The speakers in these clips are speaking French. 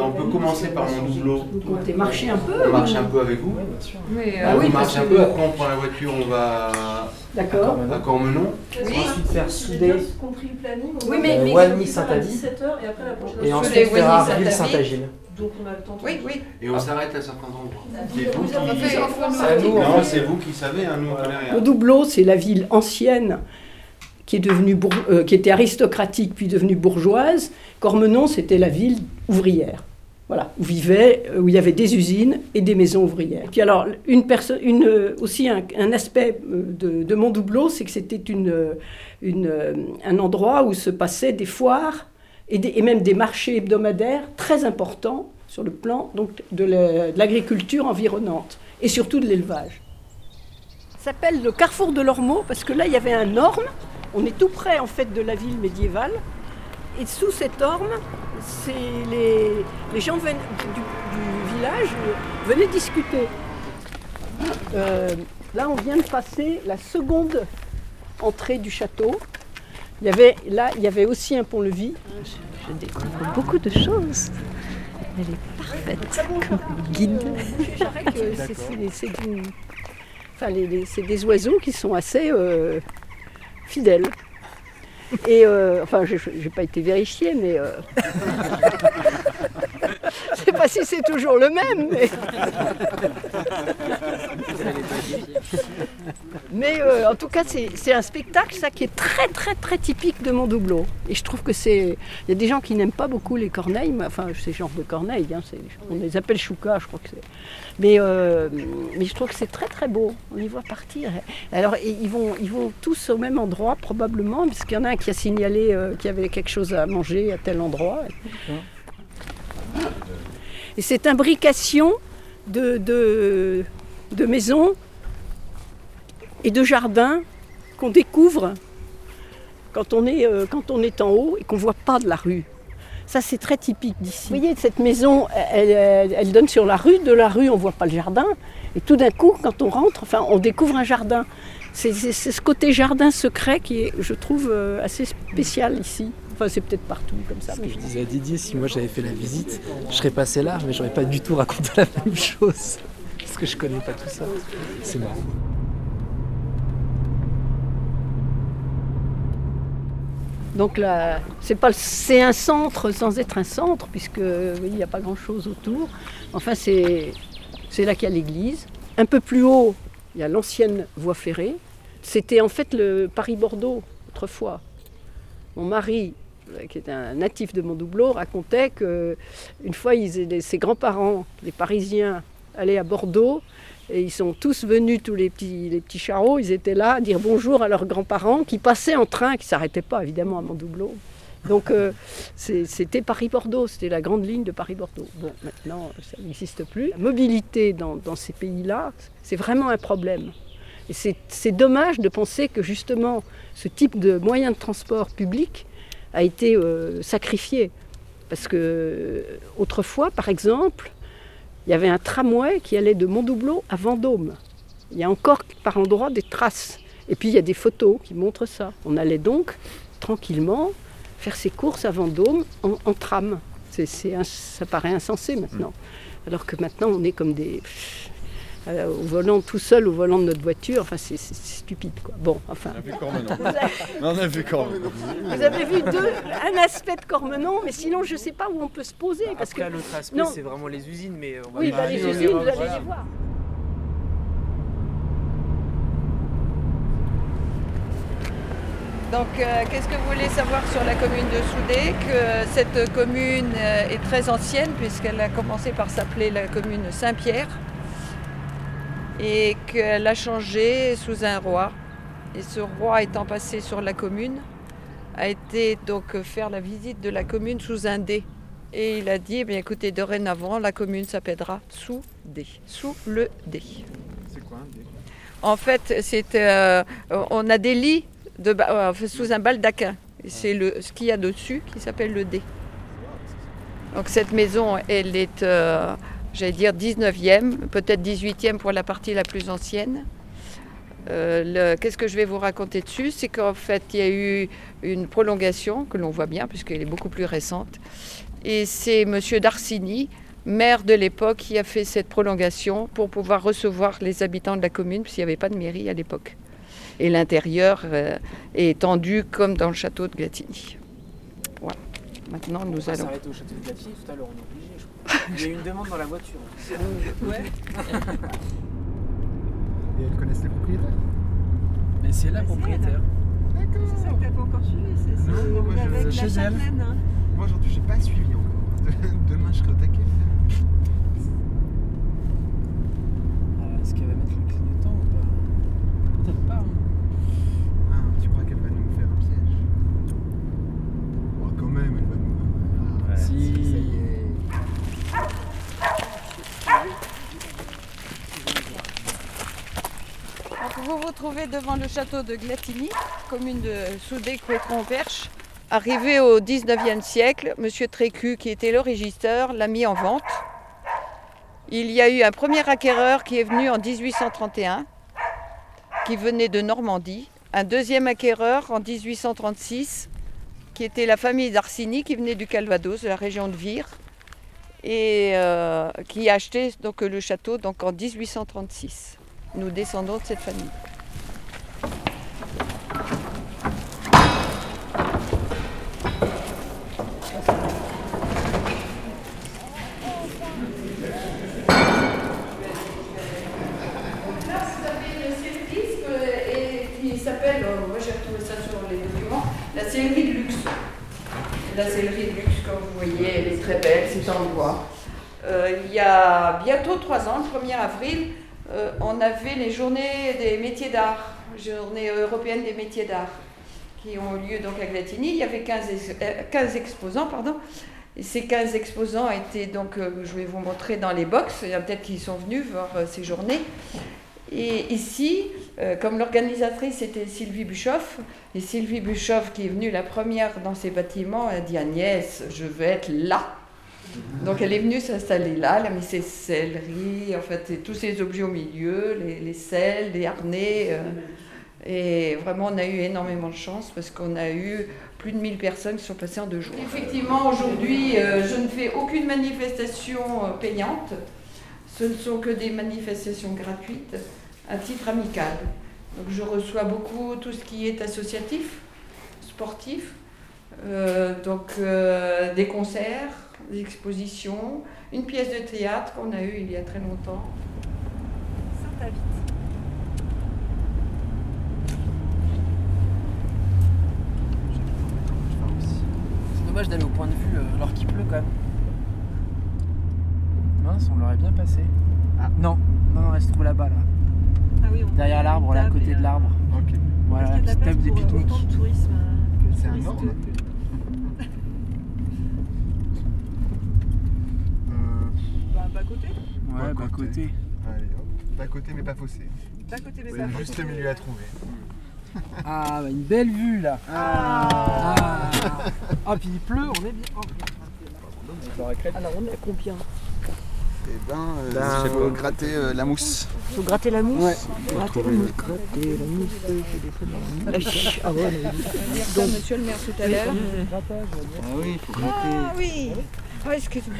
Ben, on peut commencer par mon doubleau. Vous comptez marcher un peu On marche un peu avec vous. Mais, Ah on oui, marche un que- peu, après on prend la voiture, on va D'accord. à Cormenon. Oui. Ensuite faire souder bien compris le planning. Oui, mais- euh, mais- Walmy à Saint-Adi 17h et après la prochaine. et Sur ensuite les faire Arville. Saint-Agile. Donc on a le temps de Oui, oui. Et on s'arrête à certains endroits. C'est vous qui... enfants C'est vous qui savez, hein, nous on connaît rien. Le Doubleau, c'est la ville ancienne qui, est devenue euh, qui était aristocratique puis devenue bourgeoise. Cormenon, c'était la ville ouvrière. Voilà, où vivaient, euh, où il y avait des usines et des maisons ouvrières. Puis alors, une une, euh, aussi un, aspect euh, de, de mon doubleau, c'est que c'était une, un endroit où se passaient des foires et, même des marchés hebdomadaires très importants sur le plan donc, de la- de l'agriculture environnante et surtout de l'élevage s'appelle le carrefour de l'Ormeau parce que là il y avait un orme. On est tout près en fait de la ville médiévale. Et sous cet orme, les, les gens du, du village venaient discuter. Euh, là, on vient de passer la seconde entrée du château. Il y avait, là, il y avait aussi un pont-levis. Je découvre beaucoup de choses. Elle est parfaite comme guide. C'est des oiseaux qui sont assez euh, fidèles. Et euh, enfin, je n'ai pas été vérifiée, mais euh, je sais pas si c'est toujours le même. Mais, mais, euh, en tout cas, c'est un spectacle ça qui est très très très typique de mon doubleau. Et je trouve que c'est, il y a des gens qui n'aiment pas beaucoup les corneilles, mais, enfin, c'est genre de corneilles. hein, on les appelle chouka, je crois que c'est. Mais, euh, mais je trouve que c'est très très beau. On y voit partir. Alors ils, vont, ils vont tous au même endroit probablement, parce qu'il y en a un qui a signalé euh, qu'il y avait quelque chose à manger à tel endroit. Et cette imbrication de, de maisons et de jardins qu'on découvre quand on, est, euh, quand on est en haut et qu'on ne voit pas de la rue. Ça, c'est très typique d'ici. Vous voyez, cette maison, elle, elle- elle donne sur la rue. De la rue, on ne voit pas le jardin. Et tout d'un coup, quand on rentre, enfin, on découvre un jardin. C'est ce côté jardin secret qui est, je trouve, euh, assez spécial ici. Enfin, c'est peut-être partout comme ça. Ce mais que je disais à Didier, si moi j'avais fait la visite, je serais passé là, mais j'aurais pas du tout raconté la même chose. Parce que je connais pas tout ça. C'est marrant. Donc là, c'est pas, c'est un centre sans être un centre, puisque il n'y a pas grand-chose autour. Enfin, c'est, là qu'il y a l'église. Un peu plus haut, il y a l'ancienne voie ferrée. C'était en fait le Paris-Bordeaux autrefois. Mon mari, euh, qui est un natif de Mondoubleau, racontait que une fois, ses grands-parents, les Parisiens, allaient à Bordeaux et ils sont tous venus, tous les petits, les petits charros, ils étaient là dire bonjour à leurs grands-parents qui passaient en train, qui ne s'arrêtaient pas évidemment à Mondoubleau. Donc euh, c'était Paris-Bordeaux, c'était la grande ligne de Paris-Bordeaux. Bon, maintenant, ça n'existe plus. La mobilité dans, ces pays-là, c'est vraiment un problème. Et c'est c'est dommage de penser que justement ce type de moyen de transport public a été euh, sacrifié. Parce que euh, autrefois, par exemple, il y avait un tramway qui allait de Mondoubleau à Vendôme. Il y a encore par endroits des traces. Et puis il y a des photos qui montrent ça. On allait donc tranquillement faire ses courses à Vendôme en, tram. Ins- ça paraît insensé maintenant. Alors que maintenant on est comme des... euh, au volant tout seul au volant de notre voiture, enfin c'est, stupide quoi. Bon, enfin. On a vu Cormenon. Vous avez, On a vu Cormenon. vous avez vu deux, un aspect de Cormenon, mais sinon je ne sais pas où on peut se poser. Parce que, Après, l'autre aspect, non. c'est vraiment les usines, mais on va oui, pas bah, les dans usines, vous allez voilà. les voir. Donc, euh, qu'est-ce que vous voulez savoir sur la commune de Soudé? Que cette commune euh, est très ancienne puisqu'elle a commencé par s'appeler la commune Saint-Pierre et qu'elle a changé sous un roi. Et ce roi étant passé sur la commune a été donc faire la visite de la commune sous un dé. Et il a dit, eh bien, écoutez, dorénavant, la commune s'appellera sous dé, sous le dé. C'est quoi un dé? En fait, c'est, euh, on a des lits de, euh, sous un baldaquin. Et C'est le, ce qu'il y a dessus qui s'appelle le dé. Donc cette maison, elle est, euh, j'allais dire, 19e, peut-être 18e pour la partie la plus ancienne. Euh, Qu'est-ce que je vais vous raconter dessus? C'est qu'en fait, il y a eu une prolongation, que l'on voit bien, puisqu'elle est beaucoup plus récente. Et c'est Monsieur Darcini, maire de l'époque, qui a fait cette prolongation pour pouvoir recevoir les habitants de la commune, puisqu'il n'y avait pas de mairie à l'époque. Et l'intérieur euh, est étendu comme dans le château de Glatigny. Maintenant, nous On va allons. s'arrêter au château de Glatigny tout à l'heure, on est obligé, je crois. Il y a eu une demande dans la voiture. Et elles connaissent les propriétaires Mais c'est la propriétaire. C'est ça que t'as pas encore suivi, c'est Non, non, moi, je- avec chez la elle. hein. Moi aujourd'hui j'ai pas suivi encore. Demain je serai au taquet. Euh, Est-ce qu'elle va mettre le clignotant ou pas Peut-être pas. hein. Ah, tu crois qu'elle va nous faire un piège Oh, quand même, elle va nous. Ah, Si. Ça y est. Trouvez devant le château de Glatigny, commune de Soudé-Couétron-Perche. Arrivé au 19e siècle, M. Trécu, qui était le régisseur, l'a mis en vente. Il y a eu un premier acquéreur qui est venu en 1831, qui venait de Normandie. Un deuxième acquéreur en 1836, qui était la famille d'Arsini, qui venait du Calvados, de la région de Vire, et euh, qui a acheté donc, le château donc, en 1836. Nous descendons de cette famille. qui s'appelle, euh, moi j'ai retrouvé ça sur les documents, la sellerie de luxe. La sellerie de luxe, comme vous voyez, elle bois. Euh, il y a bientôt trois ans, le 1er avril, euh, on avait les journées des métiers d'art, journée européenne des métiers d'art, qui ont lieu donc à Glatigny. Il y avait 15, ex- euh, 15 exposants, pardon. Ces 15 exposants étaient donc, je vais vous montrer dans les box, il y a peut-être qui sont venus voir ces journées. Et ici, comme l'organisatrice était Sylvie Bischoff, et Sylvie Bischoff qui est venue la première dans ces bâtiments, a dit Agnès, je veux être là. Donc elle est venue s'installer là, elle a mis ses selleries, en fait, tous ces objets au milieu, les, les selles, les harnais. euh, et vraiment, on a eu énormément de chance parce qu'on a eu plus de 1000 personnes qui sont passées en deux jours. Effectivement, aujourd'hui, euh, je ne fais aucune manifestation euh, payante. Ce ne sont que des manifestations gratuites à titre amical. Donc je reçois beaucoup tout ce qui est associatif, sportif, donc des concerts, des expositions, une pièce de théâtre qu'on a eue il y a très longtemps. C'est dommage d'aller au point de vue euh, alors qu'il pleut quand même. Mince, on l'aurait bien passé. Ah. Non, non, non, elle se trouve là-bas, là. Ah oui, on Derrière l'arbre, là, à côté de euh, l'arbre. Ok. Voilà, la petite table de place pour, euh, pique-nique. autant de tourisme euh, que C'est un touristes ordre que- Euh, Bah, bas côté. Ouais, Bas bah côté. côté. allez hop. Bas côté mais pas faussé. Bas côté, mais pas juste le milieu à trouver. Ah, bah une belle vue là. Ah. Ah, Ah, puis il pleut, on est bien. Oh, Alors on est à combien? Et ben, euh, il faut euh, gratter euh, la mousse. Il faut gratter la mousse? Ouais. Gratter la mousse, gratter la mousse, j'ai des trucs dans la mousse. Ah ouais, mais- dire ça, monsieur le maire, tout à l'heure. Ah oui, il faut gratter. Ah oui Ah, excuse-moi.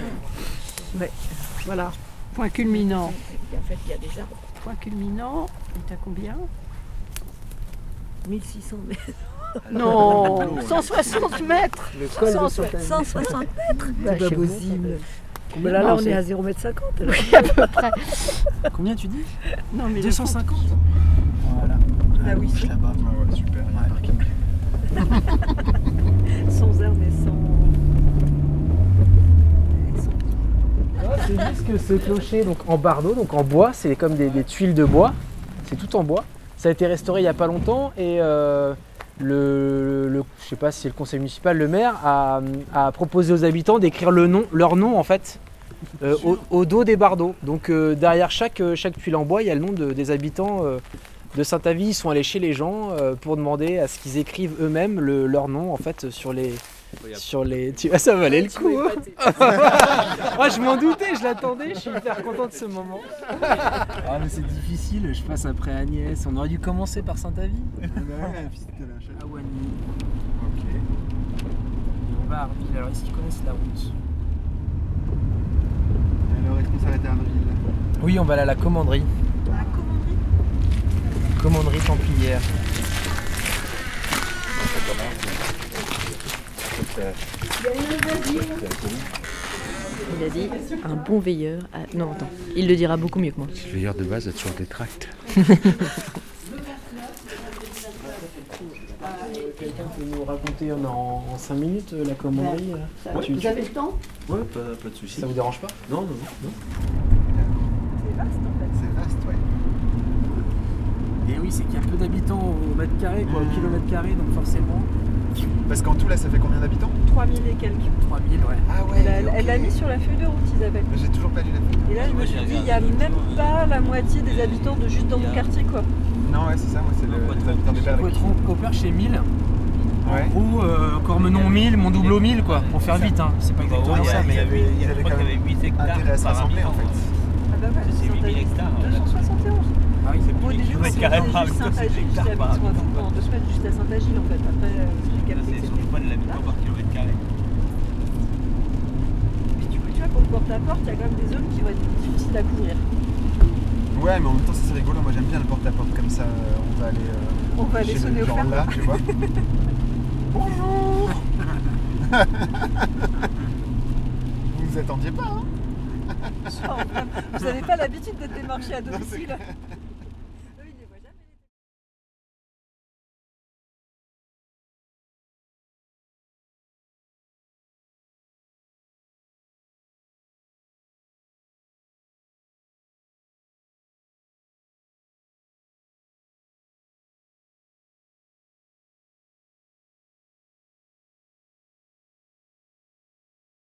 Voilà. Point culminant. En fait, il y a des arbres. Point culminant, il est à combien 1600 mètres. Non 160 mètres Le col de 160 160 mètres C'est pas possible. Mais là, Non, là on est à 0,50 m. Oui, à peu près. Combien tu dis? Non, mais le 250 Voilà. Ah oui, là-bas. Ah ouais, super. Sans herbes et sans. C'est que ce clocher, donc en bardeau, donc en bois, c'est comme des, tuiles de bois. C'est tout en bois. Ça a été restauré il n'y a pas longtemps et euh, le, je sais pas si c'est le conseil municipal, le maire a, proposé aux habitants d'écrire le nom, leur nom en fait, euh, au, dos des bardeaux. Donc euh, derrière chaque, chaque tuile en bois, il y a le nom de- des habitants de Saint-Avy. Ils sont allés chez les gens pour demander à ce qu'ils écrivent eux-mêmes le- leur nom en fait sur les, sur les. Tu... Ah, ça valait le coup. Moi, je m'en doutais, je l'attendais. Je suis hyper content de ce moment. Ah, mais c'est difficile. Je passe après Agnès. On aurait dû commencer par Saint-Avis. Ah, ouais, ah, Ok. On va à Arville. Alors, est-ce qu'ils connaissent la route? Alors, est-ce qu'on s'arrête à Arville Oui, on va aller à la commanderie. La commanderie? Commanderie templière. Il a dit un bon veilleur. a- Non, attends, il le dira beaucoup mieux que moi. Le veilleur de base a toujours des tracts. Quelqu'un peut nous raconter en, 5 minutes euh, la commanderie euh Vous tu- avez le temps Ouais, pas, pas de soucis. Ça vous dérange pas? Non, non, non. C'est vaste en fait. C'est vaste, ouais. Et oui, c'est qu'il y a peu d'habitants au mètre carré, quoi, au kilomètre carré, donc forcément Parce qu'en tout, là, ça fait combien d'habitants 3000 et quelques. 3000, ouais. Ah Elle a- Elle l'a mis sur la feuille de route, Isabelle. J'ai toujours pas lu la feuille. Et là, je me suis dit, il n'y a même pas la moitié des habitants de juste dans mon quartier, quoi. Non, ouais, c'est ça, moi, c'est le, les habitants des perche chez 1000. Ouais. En gros, euh, Cormenon 1000, mon double 1000, quoi. Pour faire vite, hein. C'est pas exactement ouais, ça, il mais. y avait, ils avaient quand même 8 hectares. intérêt à se rassembler, en fait. Ah bah ouais, C'est 8000 Saint-Agile. hectares. 271. Ah oui, C'est par juste habitant, c'est Saint-Agile, habitant. pendant deux semaines juste à Saint-Agile en fait. Après, euh, j'ai capté que C'est sur c'était le point de l'habitant par kilomètre carré. Puis du coup, tu vois, pour le porte-à-porte, il y a quand même des zones qui vont être difficiles à couvrir. Ouais, mais en même temps, ça, c'est rigolo. Moi, j'aime bien le porte-à-porte comme ça. euh, On va aller. euh, On va aller sonner au genre là, tu vois. Bonjour Vous vous attendiez pas, hein Vous n'avez pas l'habitude d'être démarché à c'est domicile.